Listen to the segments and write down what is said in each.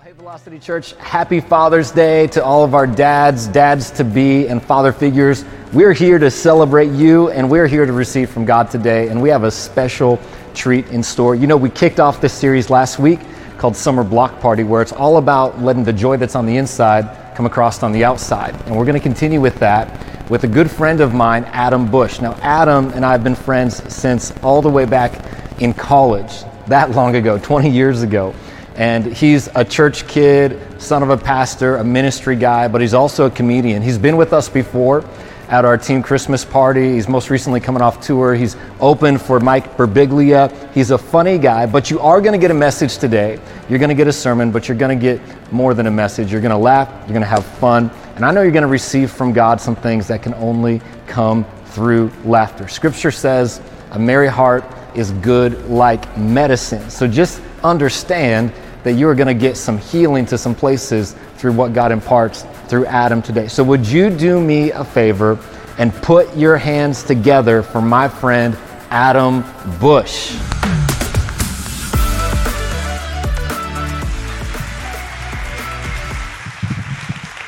Well, hey, Velocity Church, happy Father's Day to all of our dads, dads to be, and father figures. We're here to celebrate you, and we're here to receive from God today, and we have a special treat in store. You know, we kicked off this series last week called Summer Block Party, where it's all about letting the joy that's on the inside come across on the outside. And we're going to continue with that with a good friend of mine, Adam Bush. Now, Adam and I have been friends since all the way back in college, that long ago, 20 years ago. And he's a church kid, son of a pastor, a ministry guy, but he's also a comedian. He's been with us before at our team Christmas party. He's most recently coming off tour. He's open for Mike Birbiglia. He's a funny guy, but you are going to get a message today. You're going to get a sermon, but you're going to get more than a message. You're going to laugh, you're going to have fun, and I know you're going to receive from God some things that can only come through laughter. Scripture says, a merry heart is good like medicine. So just understand that you are going to get some healing to some places through what God imparts through Adam today. So, would you do me a favor and put your hands together for my friend Adam Bush?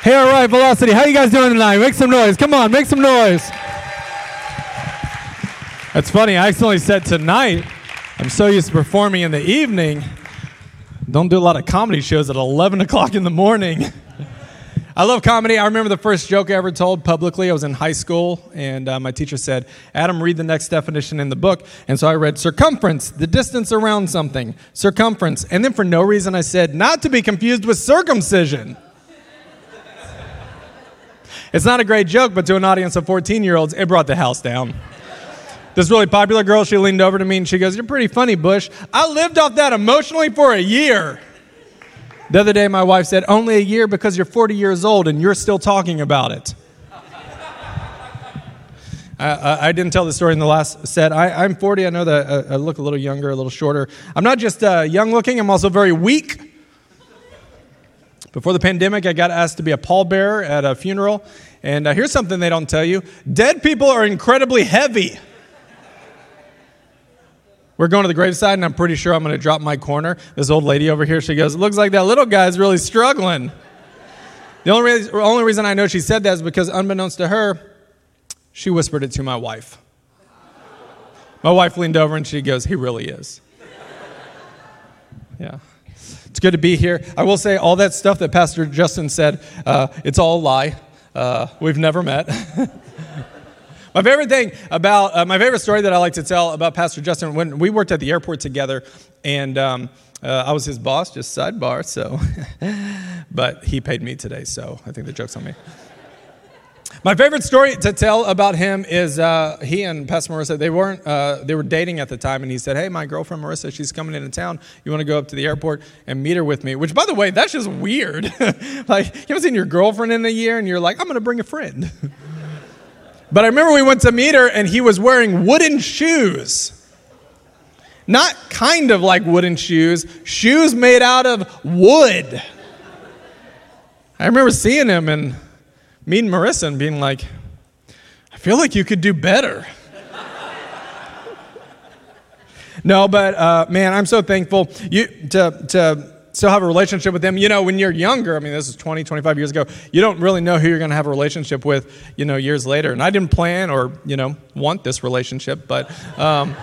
Hey, all right, Velocity, how you guys doing tonight? Make some noise. Come on, make some noise. That's funny. I accidentally said tonight. I'm so used to performing in the evening don't do a lot of comedy shows at 11 o'clock in the morning. I love comedy. I remember the first joke I ever told publicly. I was in high school, and uh, my teacher said, Adam, read the next definition in the book. And so I read circumference, the distance around something, circumference. And then for no reason, I said, not to be confused with circumcision. it's not a great joke, but to an audience of 14 year olds, it brought the house down this really popular girl, she leaned over to me and she goes, You're pretty funny, Bush. I lived off that emotionally for a year. The other day, my wife said, Only a year because you're 40 years old and you're still talking about it. I, I, didn't tell the story in the last set. I, am 40. I know that I, look a little younger, a little shorter. I'm not just uh, young looking, I'm also very weak. Before the pandemic, I got asked to be a pallbearer at a funeral. And uh, here's something they don't tell you dead people are incredibly heavy. We're going to the graveside, and I'm pretty sure I'm going to drop my corner. This old lady over here, she goes, It looks like that little guy's really struggling. The only, re- only reason I know she said that is because, unbeknownst to her, she whispered it to my wife. My wife leaned over and she goes, He really is. Yeah. It's good to be here. I will say all that stuff that Pastor Justin said, uh, it's all a lie. Uh, we've never met. My favorite thing about, uh, my favorite story that I like to tell about Pastor Justin, when we worked at the airport together, and um, uh, I was his boss, just sidebar, so, but he paid me today, so I think the joke's on me. My favorite story to tell about him is uh, he and Pastor Marissa, they weren't, uh, they were dating at the time, and he said, hey, my girlfriend Marissa, she's coming into town. You want to go up to the airport and meet her with me? Which, by the way, that's just weird. like, you haven't seen your girlfriend in a year, and you're like, I'm going to bring a friend. But I remember we went to meet her and he was wearing wooden shoes. Not kind of like wooden shoes, shoes made out of wood. I remember seeing him and meeting Marissa and being like, I feel like you could do better. no, but uh, man, I'm so thankful you, to, to still have a relationship with them. You know, when you're younger, I mean, this is 20, 25 years ago, you don't really know who you're going to have a relationship with, you know, years later. And I didn't plan or, you know, want this relationship, but um,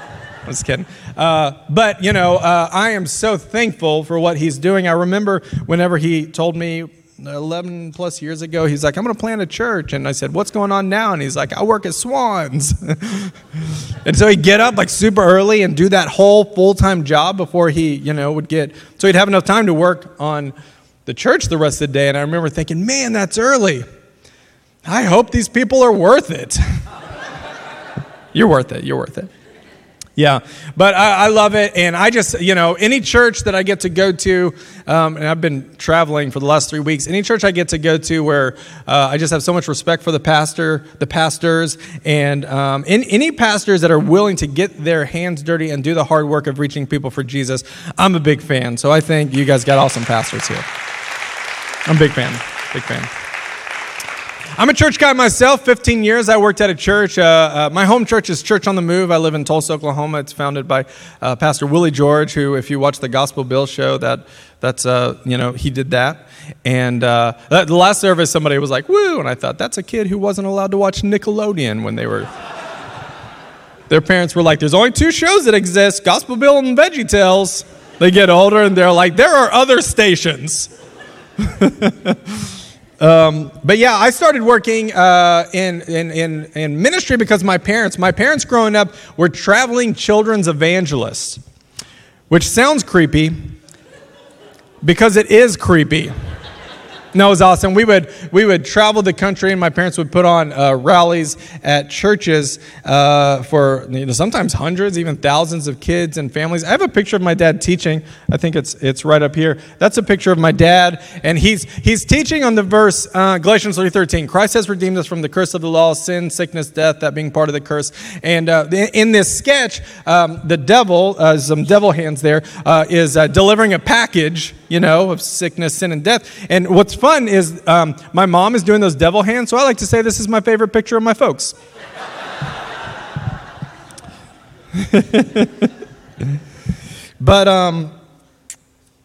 I'm just kidding. Uh, but, you know, uh, I am so thankful for what he's doing. I remember whenever he told me 11 plus years ago, he's like, I'm going to plant a church. And I said, What's going on now? And he's like, I work at Swans. and so he'd get up like super early and do that whole full time job before he, you know, would get, so he'd have enough time to work on the church the rest of the day. And I remember thinking, Man, that's early. I hope these people are worth it. You're worth it. You're worth it. Yeah, but I, I, love it. And I just, you know, any church that I get to go to, um, and I've been traveling for the last three weeks, any church I get to go to where uh, I just have so much respect for the pastor, the pastors, and um, in, any pastors that are willing to get their hands dirty and do the hard work of reaching people for Jesus, I'm a big fan. So I think you guys got awesome pastors here. I'm a big fan. Big fan. I'm a church guy myself. 15 years I worked at a church. Uh, uh, my home church is Church on the Move. I live in Tulsa, Oklahoma. It's founded by uh, Pastor Willie George, who, if you watch the Gospel Bill show, that that's uh, you know he did that. And uh, the last service, somebody was like, "Woo!" and I thought that's a kid who wasn't allowed to watch Nickelodeon when they were. Their parents were like, "There's only two shows that exist: Gospel Bill and Veggie Tales." They get older and they're like, "There are other stations." Um, but yeah, I started working uh, in, in, in, in ministry because my parents, my parents growing up were traveling children's evangelists, which sounds creepy because it is creepy. No, it was awesome. We would we would travel the country, and my parents would put on uh, rallies at churches uh, for you know, sometimes hundreds, even thousands of kids and families. I have a picture of my dad teaching. I think it's it's right up here. That's a picture of my dad, and he's he's teaching on the verse uh, Galatians three thirteen. Christ has redeemed us from the curse of the law, sin, sickness, death, that being part of the curse. And uh, in this sketch, um, the devil, uh, some devil hands there, uh, is delivering a package, you know, of sickness, sin, and death. And what's fun is um, my mom is doing those devil hands, so I like to say this is my favorite picture of my folks. but um,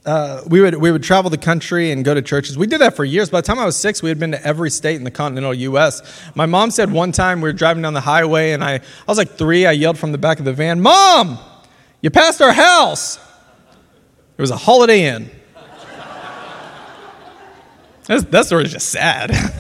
uh, we would we would travel the country and go to churches. We did that for years. By the time I was six, we had been to every state in the continental U.S. My mom said one time we were driving down the highway, and I I was like three. I yelled from the back of the van, "Mom, you passed our house!" It was a Holiday Inn. That's, sort of just sad.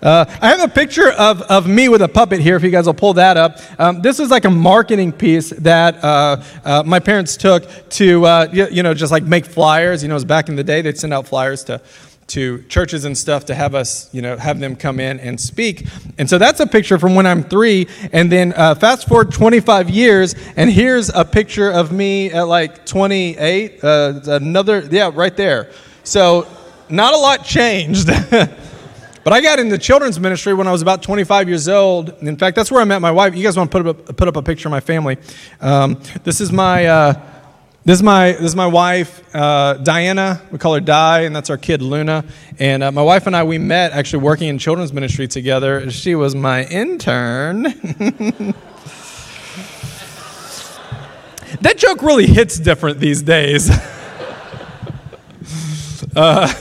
Uh, I have a picture of, of me with a puppet here, if you guys will pull that up. Um, this is like a marketing piece that uh, uh, my parents took to, uh, you, you, know, just like make flyers. You know, it was back in the day, they'd send out flyers to, to churches and stuff to have us, you know, have them come in and speak. And so that's a picture from when I'm three. And then uh, fast forward 25 years, and here's a picture of me at like 28. Uh, another, yeah, right there. So not a lot changed. but I got into children's ministry when I was about 25 years old. In fact, that's where I met my wife. You guys want to put up, put up a picture of my family? Um, this is my. Uh, this is my this is my wife uh, Diana. We call her Di, and that's our kid Luna. And uh, my wife and I we met actually working in children's ministry together. She was my intern. that joke really hits different these days. uh,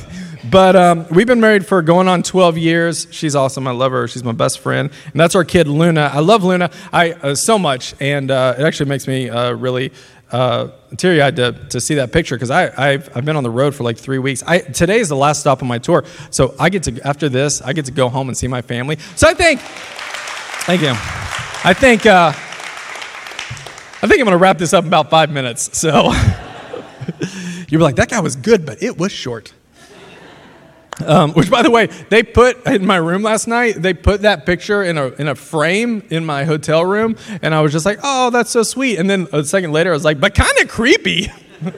but um, we've been married for going on 12 years. She's awesome. I love her. She's my best friend. And that's our kid, Luna. I love Luna I, uh, so much. And uh, it actually makes me uh, really uh, teary eyed to, to see that picture because I've, I've been on the road for like three weeks. I, today is the last stop on my tour. So I get to, after this, I get to go home and see my family. So I think, thank you. I think, uh, I think I'm going to wrap this up in about five minutes. So you're like, that guy was good, but it was short. Um, which, by the way, they put in my room last night. They put that picture in a in a frame in my hotel room, and I was just like, "Oh, that's so sweet." And then a second later, I was like, "But kind of creepy."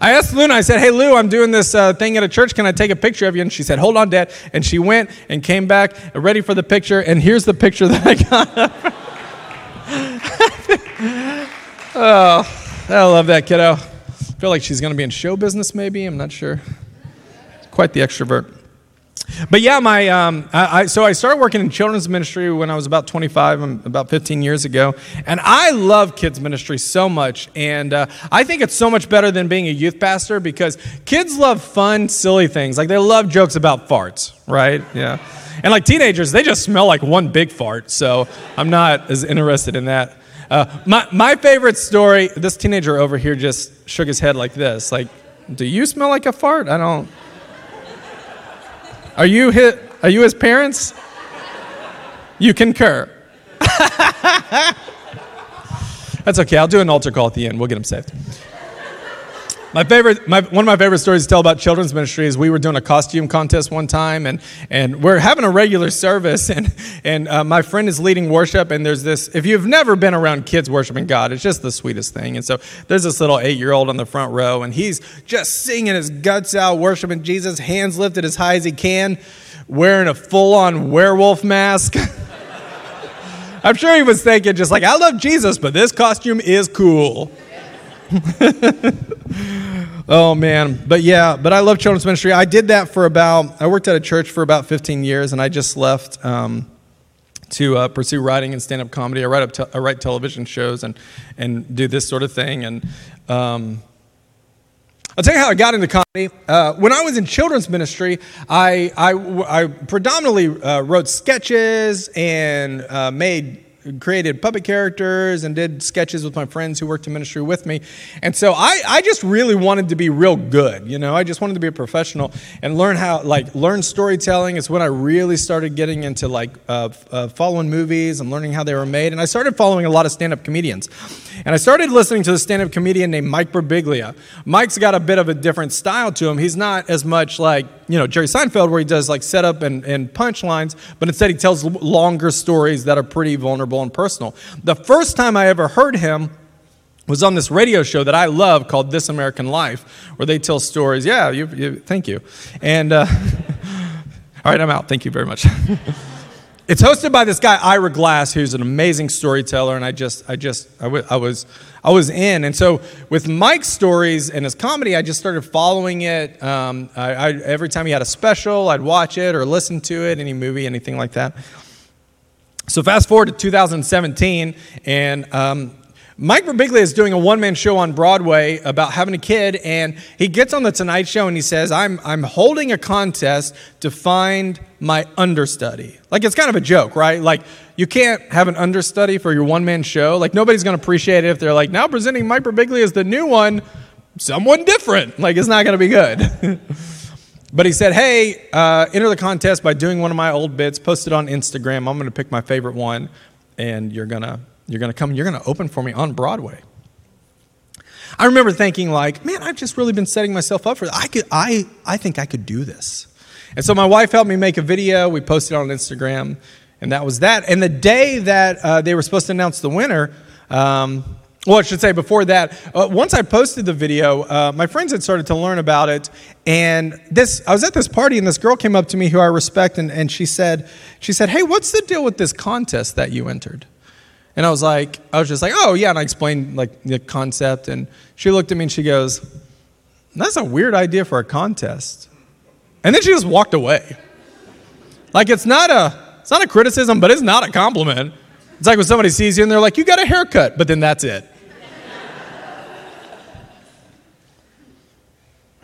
I asked Luna. I said, "Hey, Lou, I'm doing this uh, thing at a church. Can I take a picture of you?" And she said, "Hold on, Dad." And she went and came back, ready for the picture. And here's the picture that I got. oh, I love that kiddo. I feel like she's going to be in show business, maybe. I'm not sure quite the extrovert. But yeah, my um, I, I, so I started working in children's ministry when I was about 25, um, about 15 years ago, and I love kids ministry so much, and uh, I think it's so much better than being a youth pastor because kids love fun, silly things. Like they love jokes about farts, right? Yeah, and like teenagers, they just smell like one big fart. So I'm not as interested in that. Uh, my my favorite story. This teenager over here just shook his head like this. Like, do you smell like a fart? I don't. Are you his, are you his parents? You concur. That's okay. I'll do an altar call at the end. We'll get him saved. My favorite, my, one of my favorite stories to tell about children's ministry is we were doing a costume contest one time, and, and we're having a regular service, and, and uh, my friend is leading worship, and there's this. If you've never been around kids worshiping God, it's just the sweetest thing. And so there's this little eight year old on the front row, and he's just singing his guts out, worshiping Jesus, hands lifted as high as he can, wearing a full on werewolf mask. I'm sure he was thinking, just like, I love Jesus, but this costume is cool. Oh man, but yeah, but I love children's ministry. I did that for about. I worked at a church for about 15 years, and I just left um, to uh, pursue writing and stand-up comedy. I write up, te- I write television shows and and do this sort of thing. And um, I'll tell you how I got into comedy. Uh, when I was in children's ministry, I I, I predominantly uh, wrote sketches and uh, made created puppet characters and did sketches with my friends who worked in ministry with me. And so I, I just really wanted to be real good. You know, I just wanted to be a professional and learn how, like, learn storytelling. Is when I really started getting into, like, uh, uh, following movies and learning how they were made. And I started following a lot of stand up comedians. And I started listening to the stand up comedian named Mike Birbiglia. Mike's got a bit of a different style to him. He's not as much like, you know, Jerry Seinfeld, where he does like setup and, and punchlines, but instead he tells longer stories that are pretty vulnerable and personal. The first time I ever heard him, was on this radio show that I love called This American Life, where they tell stories. Yeah, you, you, thank you. And uh, all right, I'm out. Thank you very much. it's hosted by this guy Ira Glass, who's an amazing storyteller, and I just, I just, I, w- I was, I was in. And so with Mike's stories and his comedy, I just started following it. Um, I, I, every time he had a special, I'd watch it or listen to it, any movie, anything like that. So fast forward to 2017, and um, Mike Birbiglia is doing a one man show on Broadway about having a kid, and he gets on The Tonight Show and he says, I'm, I'm holding a contest to find my understudy. Like, it's kind of a joke, right? Like, you can't have an understudy for your one man show. Like, nobody's going to appreciate it if they're like, now presenting Mike Birbiglia as the new one, someone different. Like, it's not going to be good. But he said, hey, uh, enter the contest by doing one of my old bits, post it on Instagram. I'm going to pick my favorite one, and you're going to you're going to come, you're going to open for me on Broadway. I remember thinking, like, man, I've just really been setting myself up for this. I, could, I, I think I could do this. And so my wife helped me make a video. We posted on Instagram, and that was that. And the day that uh, they were supposed to announce the winner, um, well, I should say before that, uh, once I posted the video, uh, my friends had started to learn about it. And this, I was at this party, and this girl came up to me who I respect, and, and she said, she said, "Hey, what's the deal with this contest that you entered?" And I was like, I was just like, "Oh yeah," and I explained like the concept, and she looked at me and she goes, "That's a weird idea for a contest," and then she just walked away. Like it's not a, it's not a criticism, but it's not a compliment. It's like when somebody sees you and they're like, "You got a haircut," but then that's it.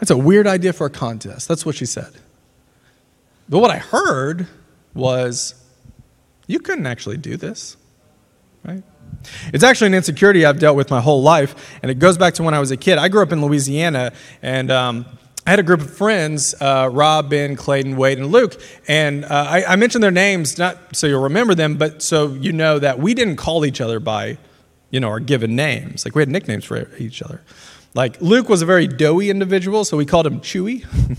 That's a weird idea for a contest. That's what she said. But what I heard was, you couldn't actually do this, right? It's actually an insecurity I've dealt with my whole life, and it goes back to when I was a kid. I grew up in Louisiana, and um, I had a group of friends, uh, Rob, Ben, Clayton, Wade, and Luke, and uh, I, I mentioned their names not so you'll remember them, but so you know that we didn't call each other by, you know, our given names. Like we had nicknames for each other. Like Luke was a very doughy individual, so we called him Chewy.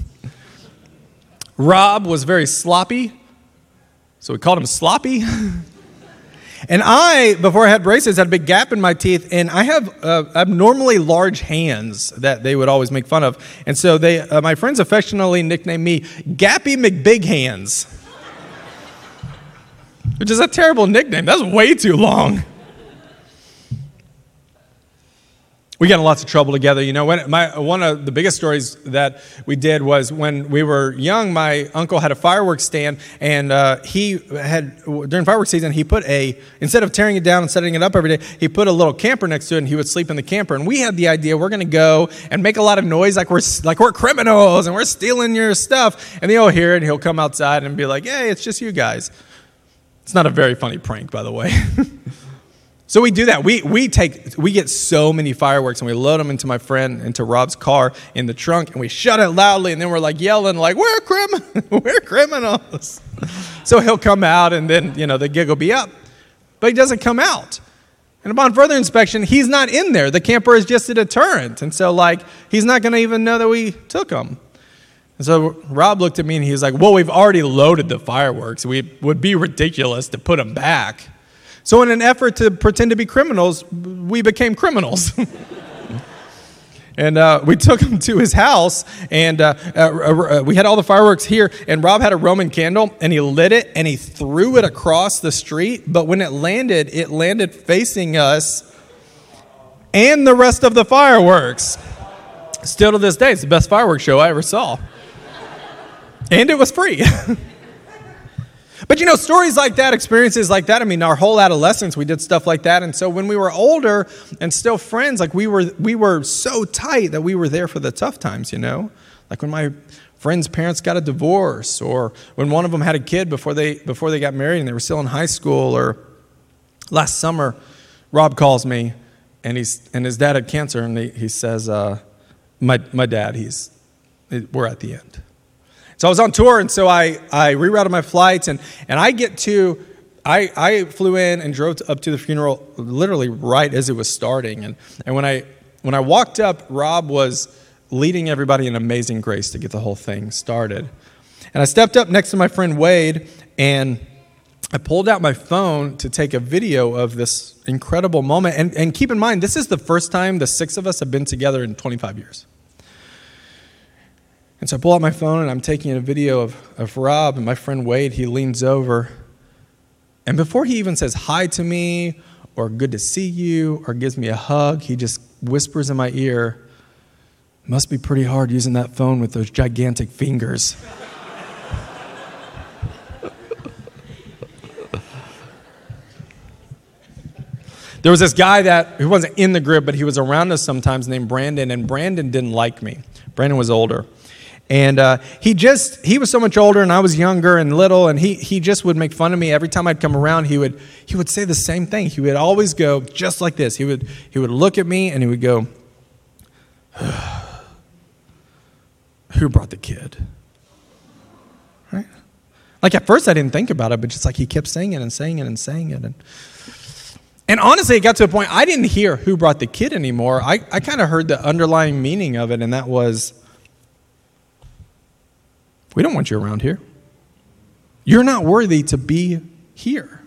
Rob was very sloppy, so we called him Sloppy. and I, before I had braces, had a big gap in my teeth, and I have uh, abnormally large hands that they would always make fun of. And so they, uh, my friends affectionately nicknamed me Gappy McBig Hands, which is a terrible nickname. That's way too long. We got in lots of trouble together. You know, when my, one of the biggest stories that we did was when we were young, my uncle had a fireworks stand, and uh, he had, during fireworks season, he put a, instead of tearing it down and setting it up every day, he put a little camper next to it, and he would sleep in the camper. And we had the idea we're going to go and make a lot of noise like we're, like we're criminals and we're stealing your stuff. And he'll hear it, and he'll come outside and be like, hey, it's just you guys. It's not a very funny prank, by the way. So we do that. We, we take we get so many fireworks and we load them into my friend into Rob's car in the trunk and we shut it loudly and then we're like yelling like we're crim we're criminals. So he'll come out and then you know the gig will be up, but he doesn't come out. And upon further inspection, he's not in there. The camper is just a deterrent, and so like he's not going to even know that we took him. And so Rob looked at me and he was like, "Well, we've already loaded the fireworks. We would be ridiculous to put them back." So, in an effort to pretend to be criminals, we became criminals. and uh, we took him to his house, and uh, uh, uh, we had all the fireworks here. And Rob had a Roman candle, and he lit it, and he threw it across the street. But when it landed, it landed facing us and the rest of the fireworks. Still to this day, it's the best fireworks show I ever saw. And it was free. But you know, stories like that, experiences like that, I mean, our whole adolescence, we did stuff like that. And so when we were older and still friends, like we were, we were so tight that we were there for the tough times, you know? Like when my friends' parents got a divorce or when one of them had a kid before they, before they got married and they were still in high school or last summer, Rob calls me and, he's, and his dad had cancer and he, he says, uh, my, my dad, he's, we're at the end. So I was on tour, and so I, I rerouted my flights, and, and I get to, I, I flew in and drove to, up to the funeral literally right as it was starting. And, and when, I, when I walked up, Rob was leading everybody in amazing grace to get the whole thing started. And I stepped up next to my friend Wade, and I pulled out my phone to take a video of this incredible moment. And, and keep in mind, this is the first time the six of us have been together in 25 years. And so I pull out my phone and I'm taking a video of, of Rob and my friend Wade. He leans over. And before he even says hi to me or good to see you or gives me a hug, he just whispers in my ear, Must be pretty hard using that phone with those gigantic fingers. there was this guy that who wasn't in the group, but he was around us sometimes named Brandon, and Brandon didn't like me. Brandon was older. And uh, he just, he was so much older and I was younger and little, and he, he just would make fun of me. Every time I'd come around, he would, he would say the same thing. He would always go just like this. He would, he would look at me and he would go, Who brought the kid? Right? Like at first I didn't think about it, but just like he kept saying it and saying it and saying it. And, and honestly, it got to a point I didn't hear who brought the kid anymore. I, I kind of heard the underlying meaning of it, and that was, we don't want you around here. You're not worthy to be here.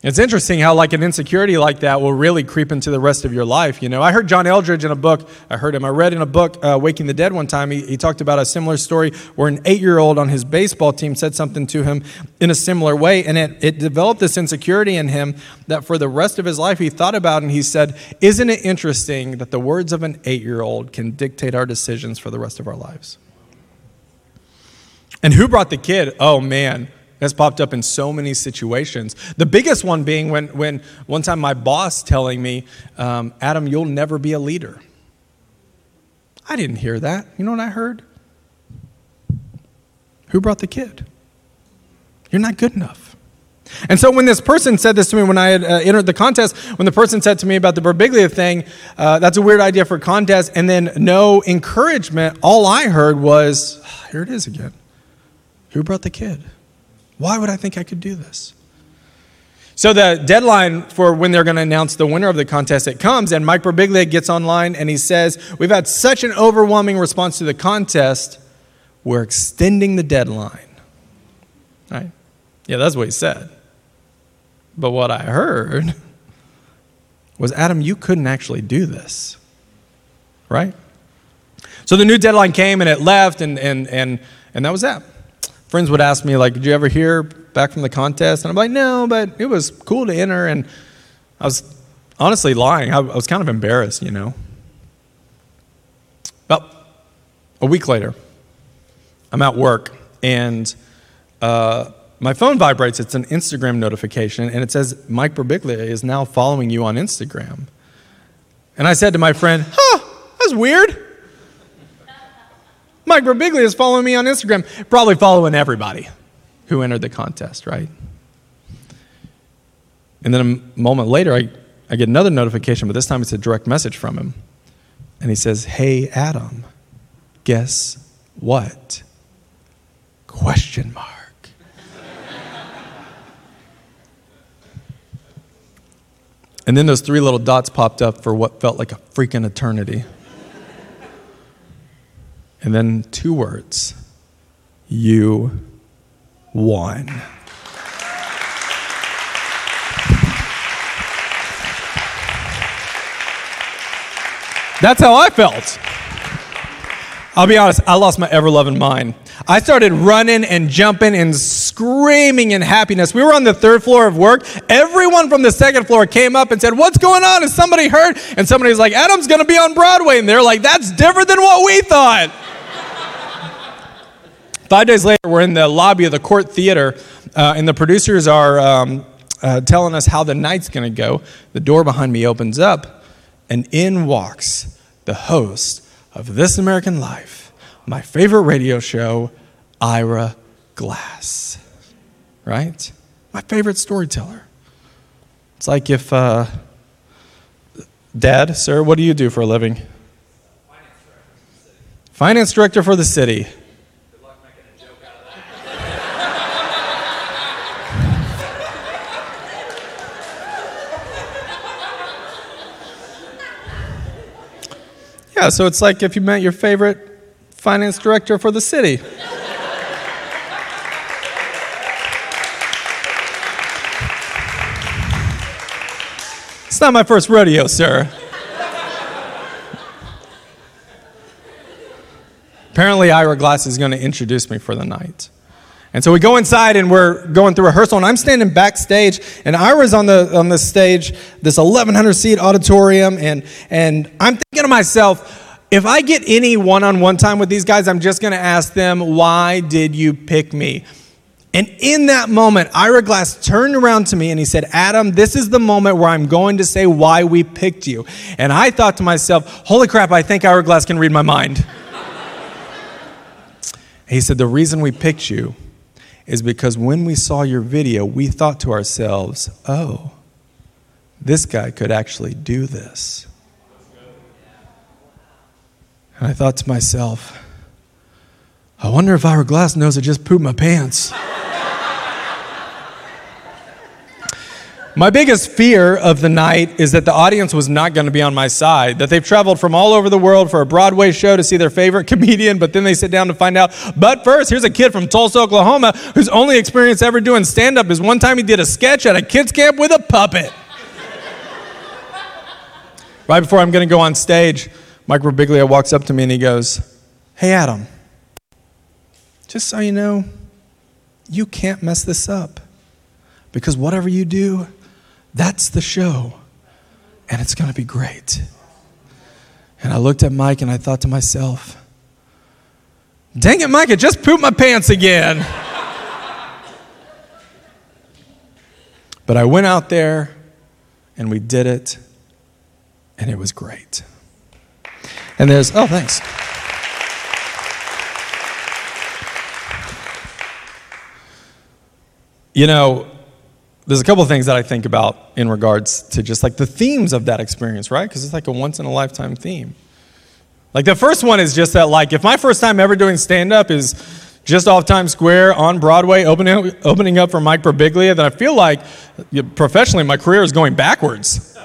It's interesting how, like, an insecurity like that will really creep into the rest of your life. You know, I heard John Eldredge in a book. I heard him. I read in a book, uh, Waking the Dead, one time. He, he talked about a similar story where an eight year old on his baseball team said something to him in a similar way. And it, it developed this insecurity in him that for the rest of his life he thought about and he said, Isn't it interesting that the words of an eight year old can dictate our decisions for the rest of our lives? And who brought the kid? Oh man, that's popped up in so many situations. The biggest one being when, when one time my boss telling me, um, Adam, you'll never be a leader. I didn't hear that. You know what I heard? Who brought the kid? You're not good enough. And so when this person said this to me when I had uh, entered the contest, when the person said to me about the Birbiglia thing, uh, that's a weird idea for contest, and then no encouragement, all I heard was, here it is again. Who brought the kid? Why would I think I could do this? So the deadline for when they're going to announce the winner of the contest it comes, and Mike Birbiglia gets online and he says, "We've had such an overwhelming response to the contest, we're extending the deadline." Right? Yeah, that's what he said. But what I heard was, Adam, you couldn't actually do this, right? So the new deadline came and it left, and and and and that was that friends would ask me, like, did you ever hear back from the contest? And I'm like, no, but it was cool to enter. And I was honestly lying. I, was kind of embarrassed, you know. Well, a week later, I'm at work and uh, my phone vibrates. It's an Instagram notification and it says, Mike Birbiglia is now following you on Instagram. And I said to my friend, huh, that's weird. Mike Birbiglia is following me on Instagram, probably following everybody who entered the contest, right? And then a moment later, I, I get another notification, but this time it's a direct message from him. And he says, Hey, Adam, guess what? Question mark. and then those three little dots popped up for what felt like a freaking eternity. And then two words you won. That's how I felt. I'll be honest, I lost my ever loving mind. I started running and jumping and screaming in happiness. We were on the third floor of work. Everyone from the second floor came up and said, What's going on? Is somebody hurt? And somebody's like, Adam's to be on Broadway. And they're like, That's different than what we thought. Five days later, we're in the lobby of the Cort Theater, uh, and the producers are um, uh, telling us how the night's going to go. The door behind me opens up, and in walks the host of This American Life, my favorite radio show, Ira Glass. Right? My favorite storyteller. It's like if, uh, Dad, sir, what do you do for a living? Finance director for the city. Yeah, so it's like if you met your favorite finance director for the city. It's not my first rodeo, sir. Apparently, Ira Glass is going to introduce me for the night. And so we go inside and we're going through rehearsal, and I'm standing backstage, and Ira's on the on the stage, this 1,100 seat auditorium, and and I'm thinking to myself, if I get any one-on-one time with these guys, I'm just going to ask them, why did you pick me? And in that moment, Ira Glass turned around to me and he said, Adam, this is the moment where I'm going to say why we picked you. And I thought to myself, holy crap, I think Ira Glass can read my mind. he said, the reason we picked you is because when we saw your video, we thought to ourselves, oh, this guy could actually do this. And I thought to myself, I wonder if Ira Glass knows I just pooped my pants. My biggest fear of the night is that the audience was not going to be on my side, that they've traveled from all over the world for a Broadway show to see their favorite comedian, but then they sit down to find out. But first, here's a kid from Tulsa, Oklahoma, whose only experience ever doing stand up is one time he did a sketch at a kids' camp with a puppet. right before I'm going to go on stage, Mike Birbiglia walks up to me and he goes, Hey, Adam, just so you know, you can't mess this up because whatever you do, that's the show, and it's going to be great. And I looked at Mike and I thought to myself, dang it, Mike, I just pooped my pants again. but I went out there and we did it, and it was great. And there's, oh, thanks. You know, there's a couple of things that I think about in regards to just like the themes of that experience, right? Because it's like a once in a lifetime theme. Like the first one is just that, like, if my first time ever doing stand up is just off Times Square on Broadway, opening, opening up for Mike Birbiglia, then I feel like professionally my career is going backwards.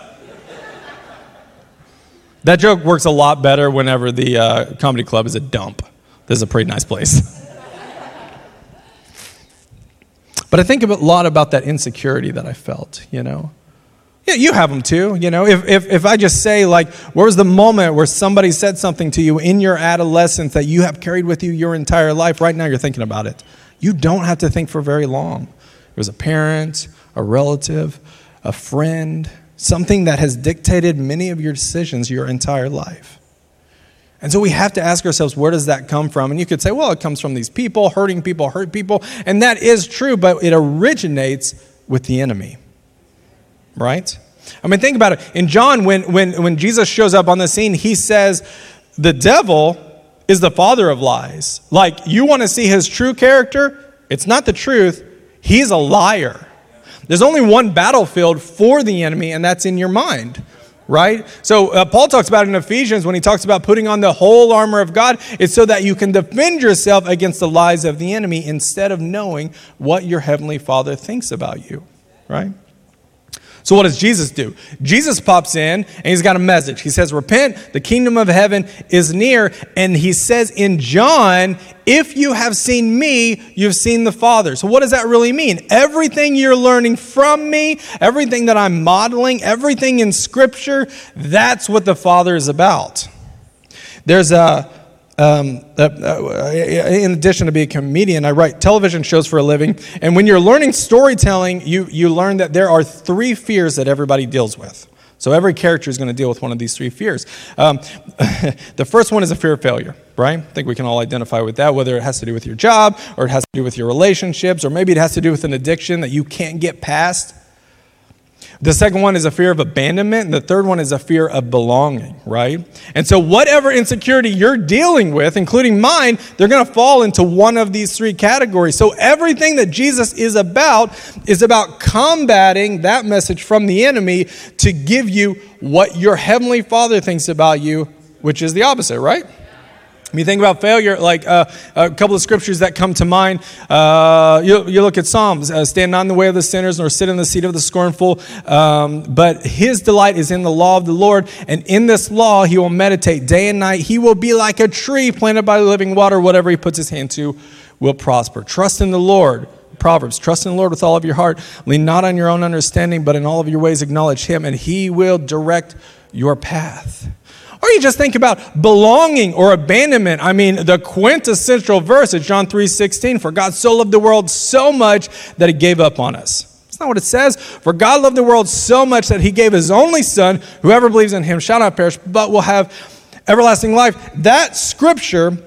that joke works a lot better whenever the uh, comedy club is a dump. This is a pretty nice place. But I think a lot about that insecurity that I felt, you know. Yeah, you have them too, you know. If, if, if I just say, like, where was the moment where somebody said something to you in your adolescence that you have carried with you your entire life? Right now, you're thinking about it. You don't have to think for very long. It was a parent, a relative, a friend, something that has dictated many of your decisions your entire life. And so we have to ask ourselves, where does that come from? And you could say, well, it comes from these people, hurting people, hurt people. And that is true, but it originates with the enemy. Right? I mean, think about it. In John, when, when, when Jesus shows up on the scene, he says, the devil is the father of lies. Like, you want to see his true character? It's not the truth, he's a liar. There's only one battlefield for the enemy, and that's in your mind right? So uh, Paul talks about in Ephesians when he talks about putting on the whole armor of God, it's so that you can defend yourself against the lies of the enemy instead of knowing what your heavenly Father thinks about you, right? So, what does Jesus do? Jesus pops in and he's got a message. He says, Repent, the kingdom of heaven is near. And he says in John, If you have seen me, you've seen the Father. So, what does that really mean? Everything you're learning from me, everything that I'm modeling, everything in Scripture, that's what the Father is about. There's a um, uh, uh, in addition to being a comedian, I write television shows for a living. And when you're learning storytelling, you, you learn that there are three fears that everybody deals with. So every character is going to deal with one of these three fears. Um, the first one is a fear of failure, right? I think we can all identify with that, whether it has to do with your job or it has to do with your relationships or maybe it has to do with an addiction that you can't get past. The second one is a fear of abandonment, and the third one is a fear of belonging, right? And so, whatever insecurity you're dealing with, including mine, they're going to fall into one of these three categories. So, everything that Jesus is about is about combating that message from the enemy to give you what your heavenly Father thinks about you, which is the opposite, right? When you think about failure, like uh, a couple of scriptures that come to mind, uh, you, you, look at Psalms uh, stand not in the way of the sinners, nor sit in the seat of the scornful. Um, but his delight is in the law of the Lord, and in this law he will meditate day and night. He will be like a tree planted by the living water. Whatever he puts his hand to will prosper. Trust in the Lord. Proverbs, trust in the Lord with all of your heart. Lean not on your own understanding, but in all of your ways acknowledge him, and he will direct your path. Or you just think about belonging or abandonment. I mean, the quintessential verse is John 3:16, for God so loved the world so much that he gave up on us. That's not what it says. For God loved the world so much that he gave his only son, whoever believes in him shall not perish, but will have everlasting life. That scripture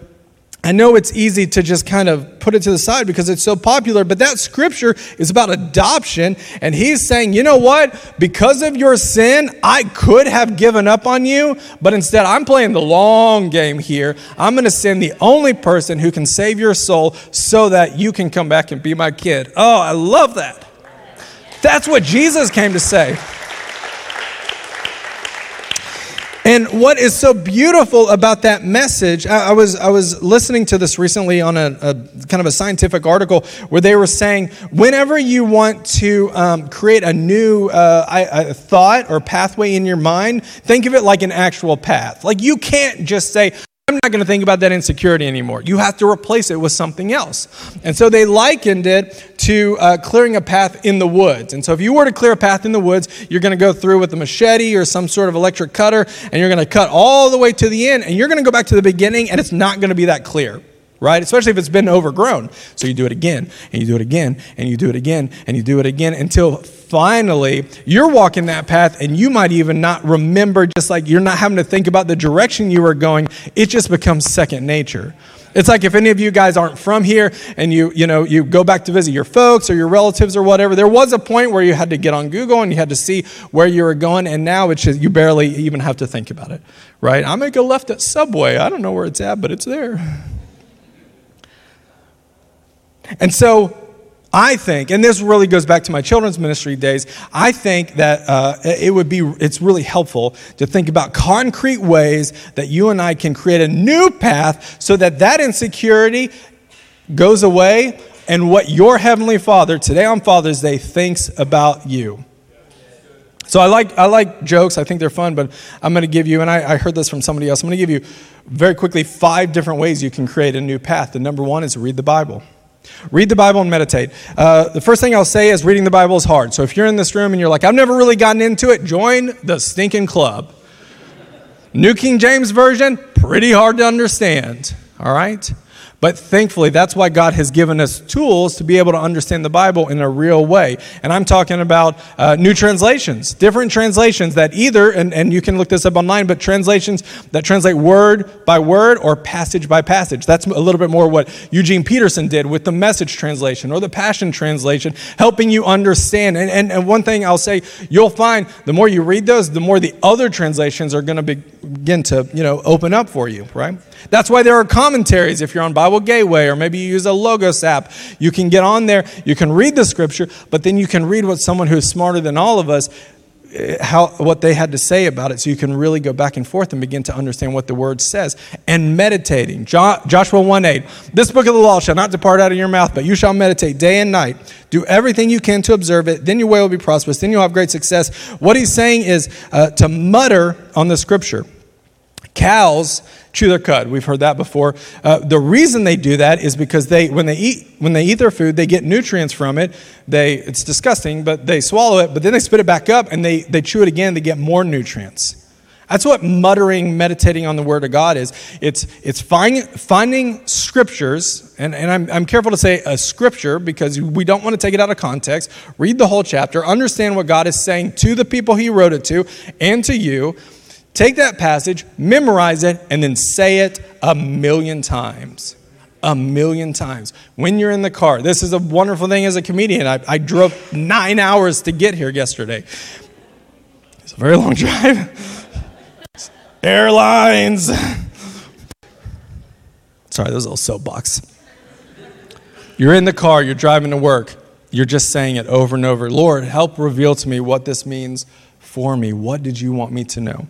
I know it's easy to just kind of put it to the side because it's so popular, but that scripture is about adoption. And he's saying, you know what? Because of your sin, I could have given up on you, but instead I'm playing the long game here. I'm going to send the only person who can save your soul so that you can come back and be my kid. Oh, I love that. That's what Jesus came to say. And what is so beautiful about that message, I, I, was, I was listening to this recently on a, a, kind of a scientific article where they were saying whenever you want to um, create a new uh, thought or pathway in your mind, think of it like an actual path. Like you can't just say, I'm not going to think about that insecurity anymore. You have to replace it with something else. And so they likened it to uh, clearing a path in the woods. And so if you were to clear a path in the woods, you're going to go through with a machete or some sort of electric cutter, and you're going to cut all the way to the end, and you're going to go back to the beginning, and it's not going to be that clear right? Especially if it's been overgrown. So you do it again, and you do it again, and you do it again, and you do it again until finally you're walking that path and you might even not remember, just like you're not having to think about the direction you were going. It just becomes second nature. It's like if any of you guys aren't from here and you, you know, you go back to visit your folks or your relatives or whatever, there was a point where you had to get on Google and you had to see where you were going, and now it's just, you barely even have to think about it, right? I'm gonna go left at Subway. I don't know where it's at, but it's there. And so I think, and this really goes back to my children's ministry days, I think that uh, it would be, it's really helpful to think about concrete ways that you and I can create a new path so that that insecurity goes away and what your Heavenly Father, today on Father's Day, thinks about you. So I like, I like jokes. I think they're fun, but I'm going to give you, and I, I heard this from somebody else, I'm going to give you very quickly five different ways you can create a new path. The number one is read the Bible. Read the Bible and meditate. Uh, the first thing I'll say is reading the Bible is hard. So if you're in this room and you're like, I've never really gotten into it, join the stinking club. New King James Version, pretty hard to understand. All right? But thankfully, that's why God has given us tools to be able to understand the Bible in a real way. And I'm talking about uh, new translations, different translations that either, and, and you can look this up online, but translations that translate word by word or passage by passage. That's a little bit more what Eugene Peterson did with the message translation or the passion translation, helping you understand. And, and, and one thing I'll say, you'll find the more you read those, the more the other translations are going to begin to, you know, open up for you, right? That's why there are commentaries. If you're on Bible Gateway or maybe you use a Logos app. You can get on there, you can read the scripture, but then you can read what someone who's smarter than all of us eh, how what they had to say about it. So you can really go back and forth and begin to understand what the word says. And meditating. Jo- joshua 1 8 this book of the law shall not depart out of your mouth but you shall meditate day and night. Do everything you can to observe it. Then your way will be prosperous. Then you'll have great success. What he's saying is uh, to mutter on the scripture Cows chew their cud. We've heard that before. Uh, the reason they do that is because they, when they eat, when they eat their food, they get nutrients from it. They, it's disgusting, but they swallow it, but then they spit it back up and they, they chew it again to get more nutrients. That's what muttering, meditating on the Word of God is. It's, it's find, finding scriptures, and, and I'm, I'm careful to say a scripture because we don't want to take it out of context. Read the whole chapter, understand what God is saying to the people He wrote it to and to you. Take that passage, memorize it, and then say it a million times. A million times. When you're in the car, this is a wonderful thing as a comedian. I, I drove nine hours to get here yesterday. It's a very long drive. Airlines. Sorry, was a little soapbox. You're in the car, you're driving to work, you're just saying it over and over Lord, help reveal to me what this means for me. What did you want me to know?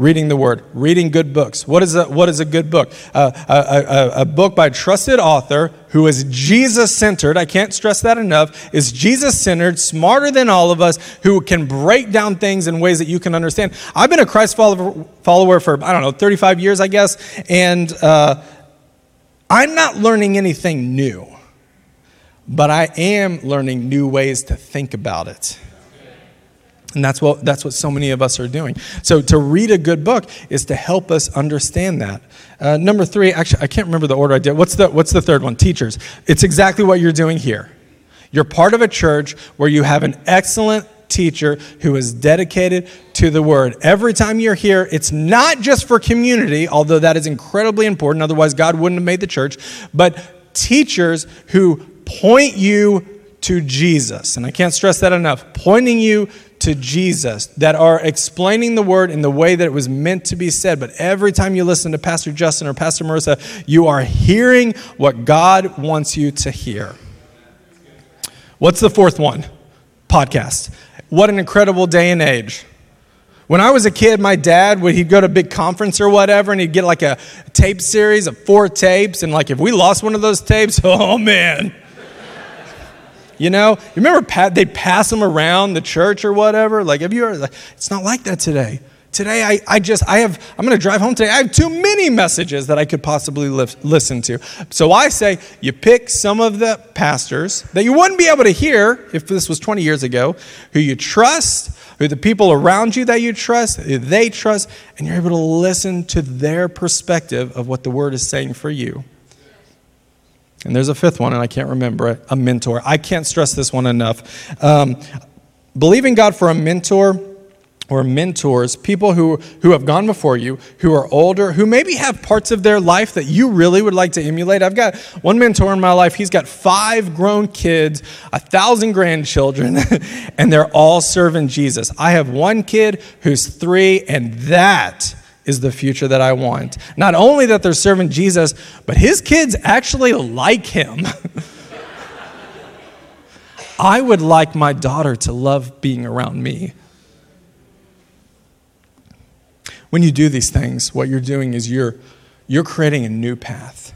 Reading the word, reading good books. What is a, what is a good book? Uh, a, a, a, book by a trusted author who is Jesus centered. I can't stress that enough. Is Jesus centered, smarter than all of us, who can break down things in ways that you can understand. I've been a Christ follower, follower for, I don't know, 35 years, I guess, and uh, I'm not learning anything new, but I am learning new ways to think about it. And that's what, that's what so many of us are doing. So, to read a good book is to help us understand that. Uh, number three, actually, I can't remember the order I did. What's the, what's the third one? Teachers. It's exactly what you're doing here. You're part of a church where you have an excellent teacher who is dedicated to the word. Every time you're here, it's not just for community, although that is incredibly important, otherwise, God wouldn't have made the church, but teachers who point you to Jesus. And I can't stress that enough. Pointing you to Jesus, that are explaining the word in the way that it was meant to be said. But every time you listen to Pastor Justin or Pastor Marissa, you are hearing what God wants you to hear. What's the fourth one? Podcast. What an incredible day and age. When I was a kid, my dad would he'd go to a big conference or whatever, and he'd get like a tape series of four tapes, and like if we lost one of those tapes, oh man, you know, you remember they'd pass them around the church or whatever? Like, have you ever, like, it's not like that today. Today, I, I just, I have, I'm going to drive home today. I have too many messages that I could possibly li- listen to. So I say, you pick some of the pastors that you wouldn't be able to hear if this was 20 years ago, who you trust, who the people around you that you trust, who they trust, and you're able to listen to their perspective of what the word is saying for you. And there's a fifth one, and I can't remember it a mentor. I can't stress this one enough. Um, believing God for a mentor or mentors, people who, who have gone before you, who are older, who maybe have parts of their life that you really would like to emulate. I've got one mentor in my life, he's got five grown kids, a thousand grandchildren, and they're all serving Jesus. I have one kid who's three, and that is the future that I want. Not only that they're serving Jesus, but his kids actually like him. I would like my daughter to love being around me. When you do these things, what you're doing is you're, you're creating a new path.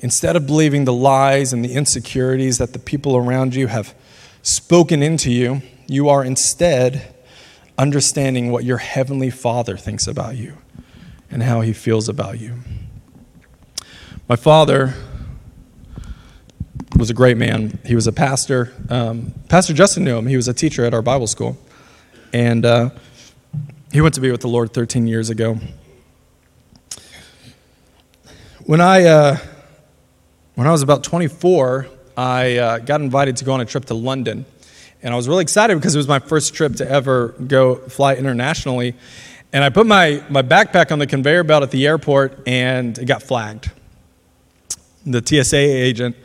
Instead of believing the lies and the insecurities that the people around you have spoken into you, you are instead understanding what your heavenly Father thinks about you and how he feels about you. My father was a great man. He was a pastor. Um, pastor Justin knew him. He was a teacher at our Bible school. And uh, he went to be with the Lord 13 years ago. When I, uh, when I was about 24, I uh, got invited to go on a trip to London. And I was really excited because it was my first trip to ever go fly internationally. And I put my, my backpack on the conveyor belt at the airport and it got flagged. The TSA agent,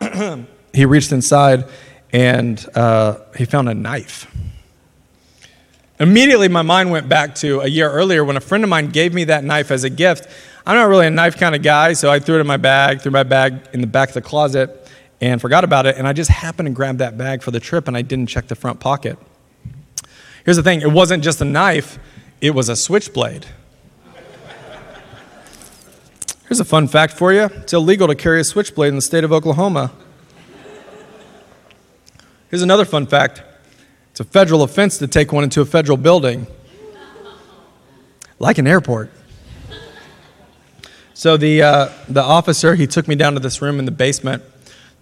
he reached inside and uh, he found a knife. Immediately, my mind went back to a year earlier when a friend of mine gave me that knife as a gift. I'm not really a knife kind of guy, so I threw it in my bag, threw my bag in the back of the closet and forgot about it. And I just happened to grab that bag for the trip and I didn't check the front pocket. Here's the thing it wasn't just a knife, it was a switchblade. Here's a fun fact for you it's illegal to carry a switchblade in the state of Oklahoma. Here's another fun fact it's a federal offense to take one into a federal building, like an airport. So the, uh, the officer, he took me down to this room in the basement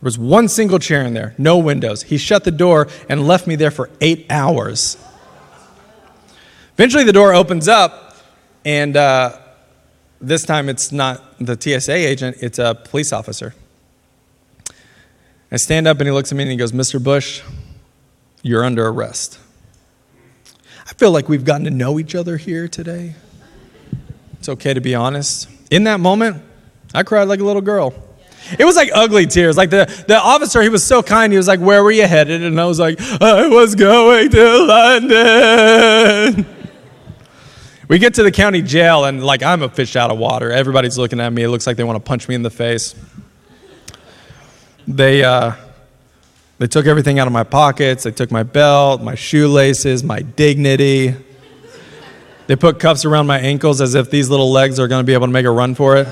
there was one single chair in there, no windows. He shut the door and left me there for eight hours. Eventually, the door opens up, and uh, this time it's not the TSA agent, it's a police officer. I stand up and he looks at me and he goes, Mr. Bush, you're under arrest. I feel like we've gotten to know each other here today. It's okay to be honest. In that moment, I cried like a little girl. It was like ugly tears. Like the, the officer, he was so kind. He was like, Where were you headed? And I was like, I was going to London. We get to the county jail, and like I'm a fish out of water. Everybody's looking at me. It looks like they want to punch me in the face. They, uh, they took everything out of my pockets. They took my belt, my shoelaces, my dignity. They put cuffs around my ankles as if these little legs are going to be able to make a run for it.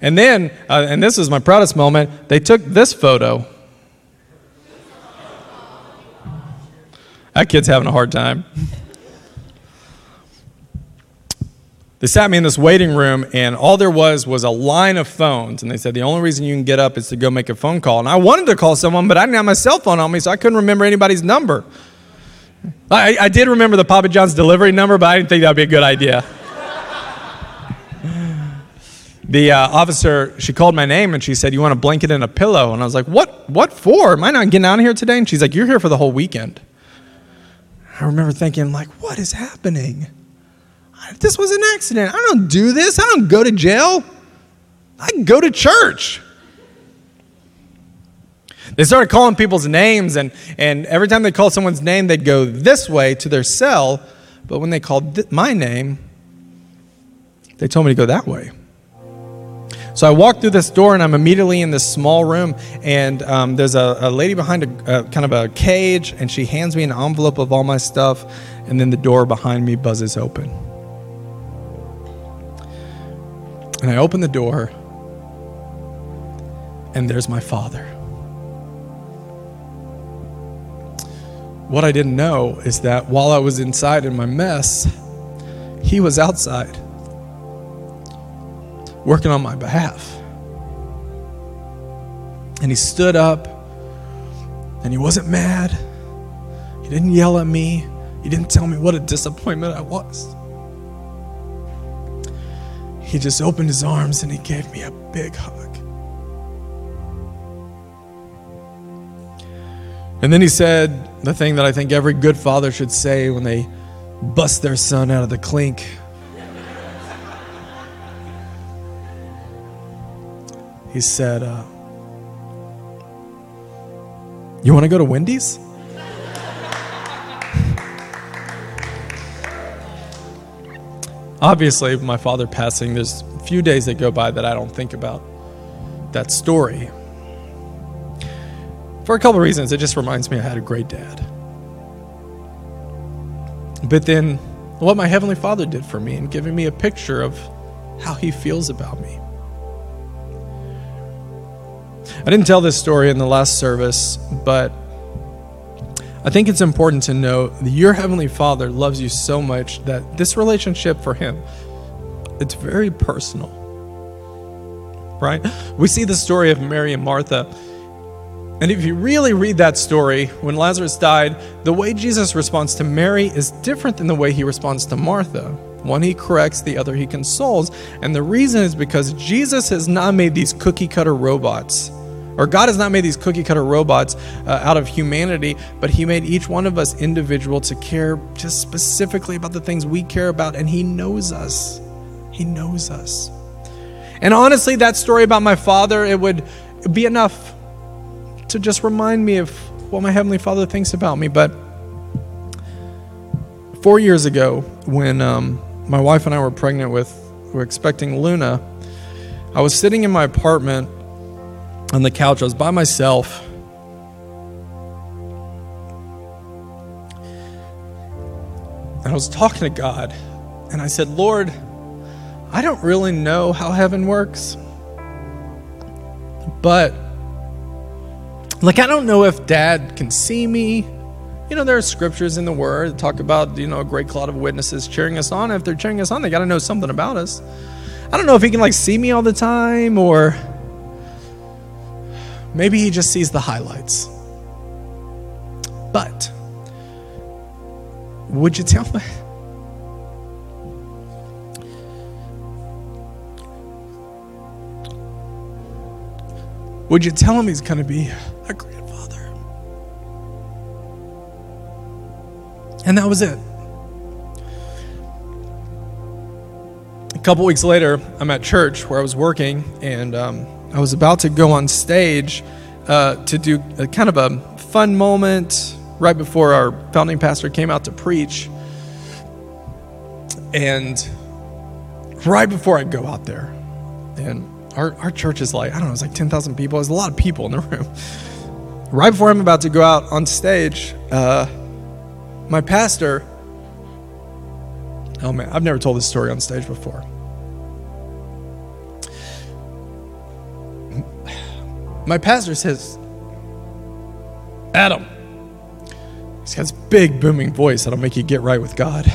And then, uh, and this is my proudest moment, they took this photo. That kid's having a hard time. They sat me in this waiting room, and all there was was a line of phones. And they said, The only reason you can get up is to go make a phone call. And I wanted to call someone, but I didn't have my cell phone on me, so I couldn't remember anybody's number. I, I did remember the Papa John's delivery number, but I didn't think that would be a good idea. The uh, officer, she called my name and she said, You want a blanket and a pillow? And I was like, What, what for? Am I not getting out of here today? And she's like, You're here for the whole weekend. I remember thinking, like, what is happening? This was an accident. I don't do this. I don't go to jail. I go to church. They started calling people's names, and, and every time they called someone's name, they'd go this way to their cell. But when they called th- my name, they told me to go that way. So I walk through this door, and I'm immediately in this small room, and um, there's a, a, lady behind a, a kind of a cage, and she hands me an envelope of all my stuff, and then the door behind me buzzes open. And I open the door, and there's my father. What I didn't know is that while I was inside in my mess, he was outside working on my behalf. And he stood up and he wasn't mad. He didn't yell at me. He didn't tell me what a disappointment I was he just opened his arms and he gave me a big hug. And then he said the thing that I think every good father should say when they bust their son out of the clink. He said, uh, You want to go to Wendy's? Obviously, my father passing, there's a few days that go by that I don't think about that story. For a couple of reasons, it just reminds me I had a great dad. But then, what my Heavenly Father did for me and giving me a picture of how He feels about me. I didn't tell this story in the last service, but I think it's important to know that your heavenly Father loves you so much that this relationship for him it's very personal. Right? We see the story of Mary and Martha. And if you really read that story, when Lazarus died, the way Jesus responds to Mary is different than the way he responds to Martha. One he corrects, the other he consoles. And the reason is because Jesus has not made these cookie cutter robots or God has not made these cookie cutter robots uh, out of humanity, but He made each one of us individual to care just specifically about the things we care about, and He knows us. He knows us. And honestly, that story about my father, it would be enough to just remind me of what my Heavenly Father thinks about me. But four years ago, when um, my wife and I were pregnant with, we were expecting Luna, I was sitting in my apartment on the couch. I was by myself. And I was talking to God, and I said, Lord, I don't really know how heaven works. But, like, I don't know if dad can see me. You know, there are scriptures in the Word that talk about, you know, a great cloud of witnesses cheering us on. If they're cheering us on, they got to know something about us. I don't know if he can, like, see me all the time or Maybe he just sees the highlights. But Would you tell me? Would you tell him he's going to be a grandfather? And that was it. A couple weeks later, I'm at church where I was working, and um, I was about to go on stage uh, to do a kind of a fun moment right before our founding pastor came out to preach. And right before I go out there, and our, our church is like, I don't know, it's like 10,000 people. There's a lot of people in the room. Right before I'm about to go out on stage, uh, my pastor, oh man, I've never told this story on stage before. My pastor says, Adam, he's got this big booming voice that'll make you get right with God.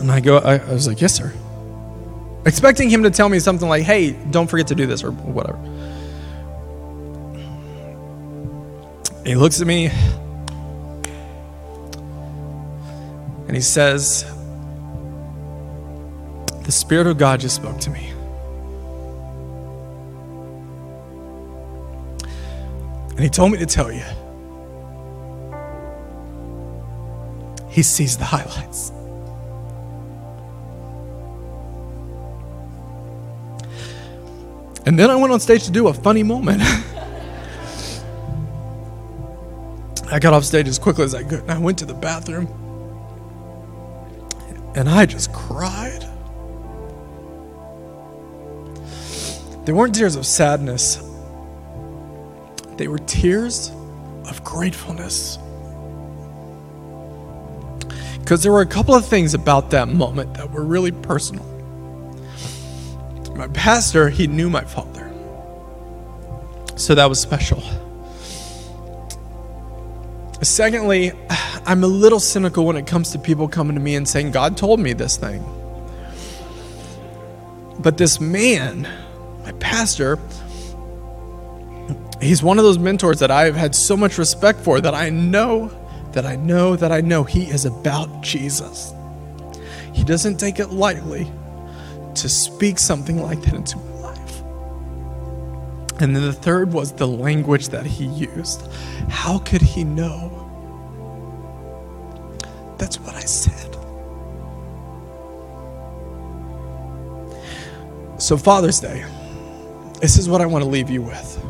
And I go, I, I was like, yes, sir expecting him to tell me something like, hey, don't forget to do this or whatever. He looks at me and he says, The Spirit of God just spoke to me. And he told me to tell you, he sees the highlights. And then I went on stage to do a funny moment. I got off stage as quickly as I could and I went to the bathroom. And I just cried. They weren't tears of sadness, they were tears of gratefulness. Because there were a couple of things about that moment that were really personal my pastor, he knew my father. So that was special. Secondly, I'm a little cynical when it comes to people coming to me and saying, God told me this thing. But this man, my pastor, he's one of those mentors that I've had so much respect for that I know, that I know, that I know he is about Jesus. He doesn't take it lightly to speak something like that into my life. And then the third was the language that he used. How could he know? That's what I said. So, Father's Day, this is what I want to leave you with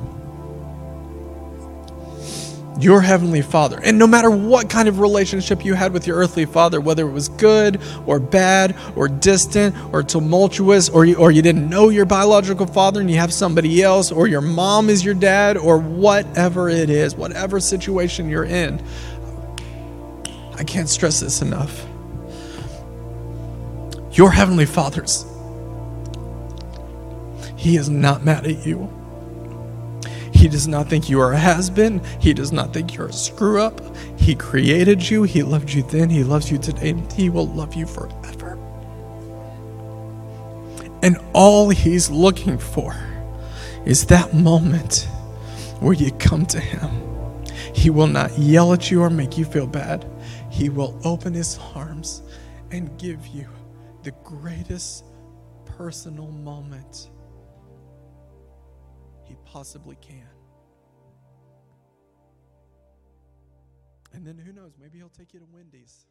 your heavenly father. And no matter what kind of relationship you had with your earthly father, whether it was good or bad or distant or tumultuous, or you, or you didn't know your biological father and you have somebody else, or your mom is your dad, or whatever it is, whatever situation you're in, I can't stress this enough. Your heavenly father's, he is not mad at you. He does not think you are a has been. He does not think you're a screw up. He created you. He loved you then. He loves you today. And he will love you forever. And all he's looking for is that moment where you come to him. He will not yell at you or make you feel bad. He will open his arms and give you the greatest personal moment he possibly can. And then who knows, maybe he'll take you to Wendy's.